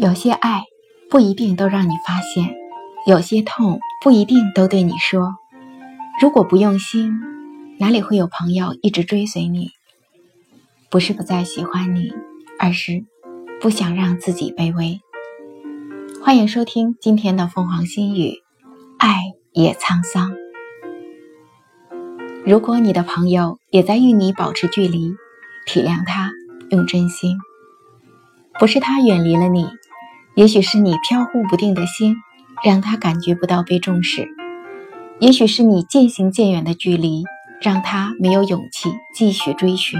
有些爱不一定都让你发现，有些痛不一定都对你说。如果不用心，哪里会有朋友一直追随你？不是不再喜欢你，而是不想让自己卑微。欢迎收听今天的凤凰心语，爱也沧桑。如果你的朋友也在与你保持距离，体谅他，用真心。不是他远离了你。也许是你飘忽不定的心，让他感觉不到被重视；也许是你渐行渐远的距离，让他没有勇气继续追寻。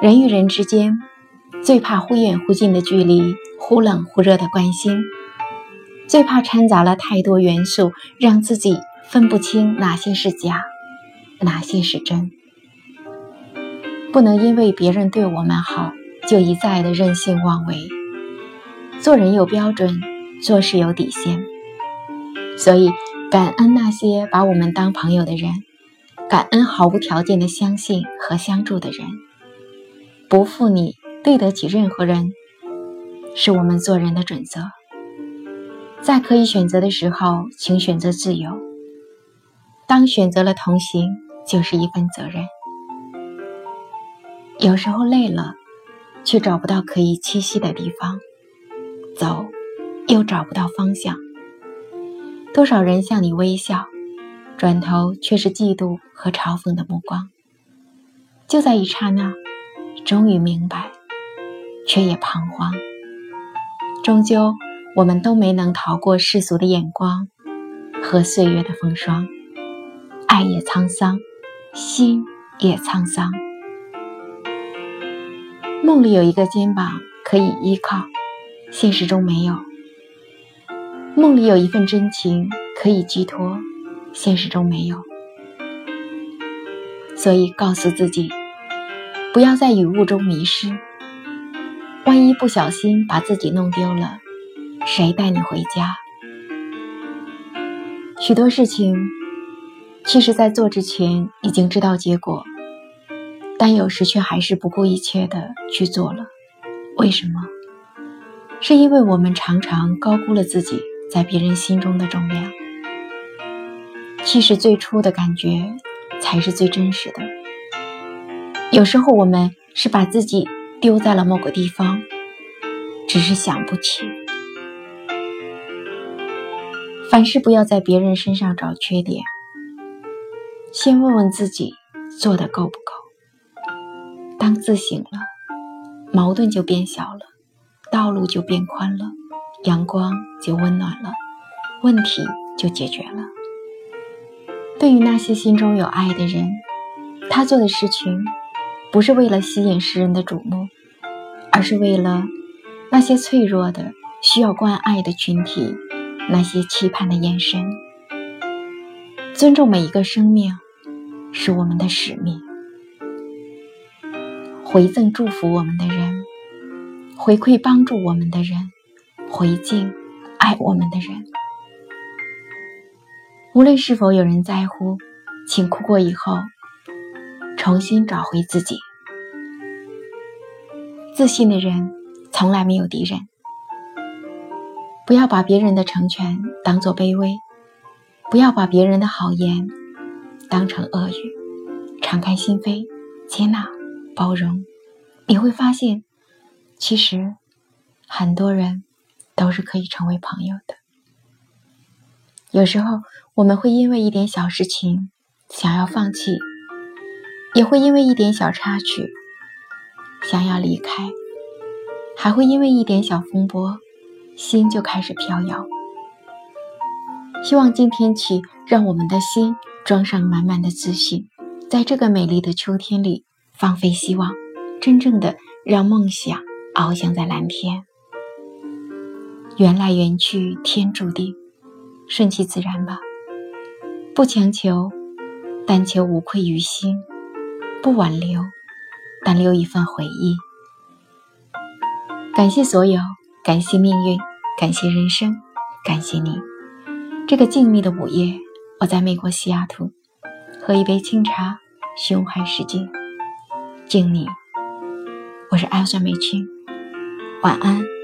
人与人之间，最怕忽远忽近的距离，忽冷忽热的关心，最怕掺杂了太多元素，让自己分不清哪些是假，哪些是真。不能因为别人对我们好，就一再的任性妄为。做人有标准，做事有底线，所以感恩那些把我们当朋友的人，感恩毫无条件的相信和相助的人。不负你，对得起任何人，是我们做人的准则。在可以选择的时候，请选择自由。当选择了同行，就是一份责任。有时候累了，却找不到可以栖息的地方。走，又找不到方向。多少人向你微笑，转头却是嫉妒和嘲讽的目光。就在一刹那，终于明白，却也彷徨。终究，我们都没能逃过世俗的眼光和岁月的风霜。爱也沧桑，心也沧桑。梦里有一个肩膀可以依靠。现实中没有，梦里有一份真情可以寄托，现实中没有，所以告诉自己，不要在雨雾中迷失。万一不小心把自己弄丢了，谁带你回家？许多事情，其实在做之前已经知道结果，但有时却还是不顾一切的去做了，为什么？是因为我们常常高估了自己在别人心中的重量。其实最初的感觉才是最真实的。有时候我们是把自己丢在了某个地方，只是想不起。凡事不要在别人身上找缺点，先问问自己做的够不够。当自省了，矛盾就变小了。道路就变宽了，阳光就温暖了，问题就解决了。对于那些心中有爱的人，他做的事情不是为了吸引世人的瞩目，而是为了那些脆弱的、需要关爱的群体，那些期盼的眼神。尊重每一个生命，是我们的使命。回赠祝福我们的人。回馈帮助我们的人，回敬爱我们的人。无论是否有人在乎，请哭过以后，重新找回自己。自信的人从来没有敌人。不要把别人的成全当做卑微，不要把别人的好言当成恶语。敞开心扉，接纳、包容，你会发现。其实，很多人都是可以成为朋友的。有时候，我们会因为一点小事情想要放弃，也会因为一点小插曲想要离开，还会因为一点小风波，心就开始飘摇。希望今天起，让我们的心装上满满的自信，在这个美丽的秋天里放飞希望，真正的让梦想。翱翔在蓝天，缘来缘去天注定，顺其自然吧。不强求，但求无愧于心；不挽留，但留一份回忆。感谢所有，感谢命运，感谢人生，感谢你。这个静谧的午夜，我在美国西雅图，喝一杯清茶，胸怀世界，敬你。我是艾莎美青。晚安。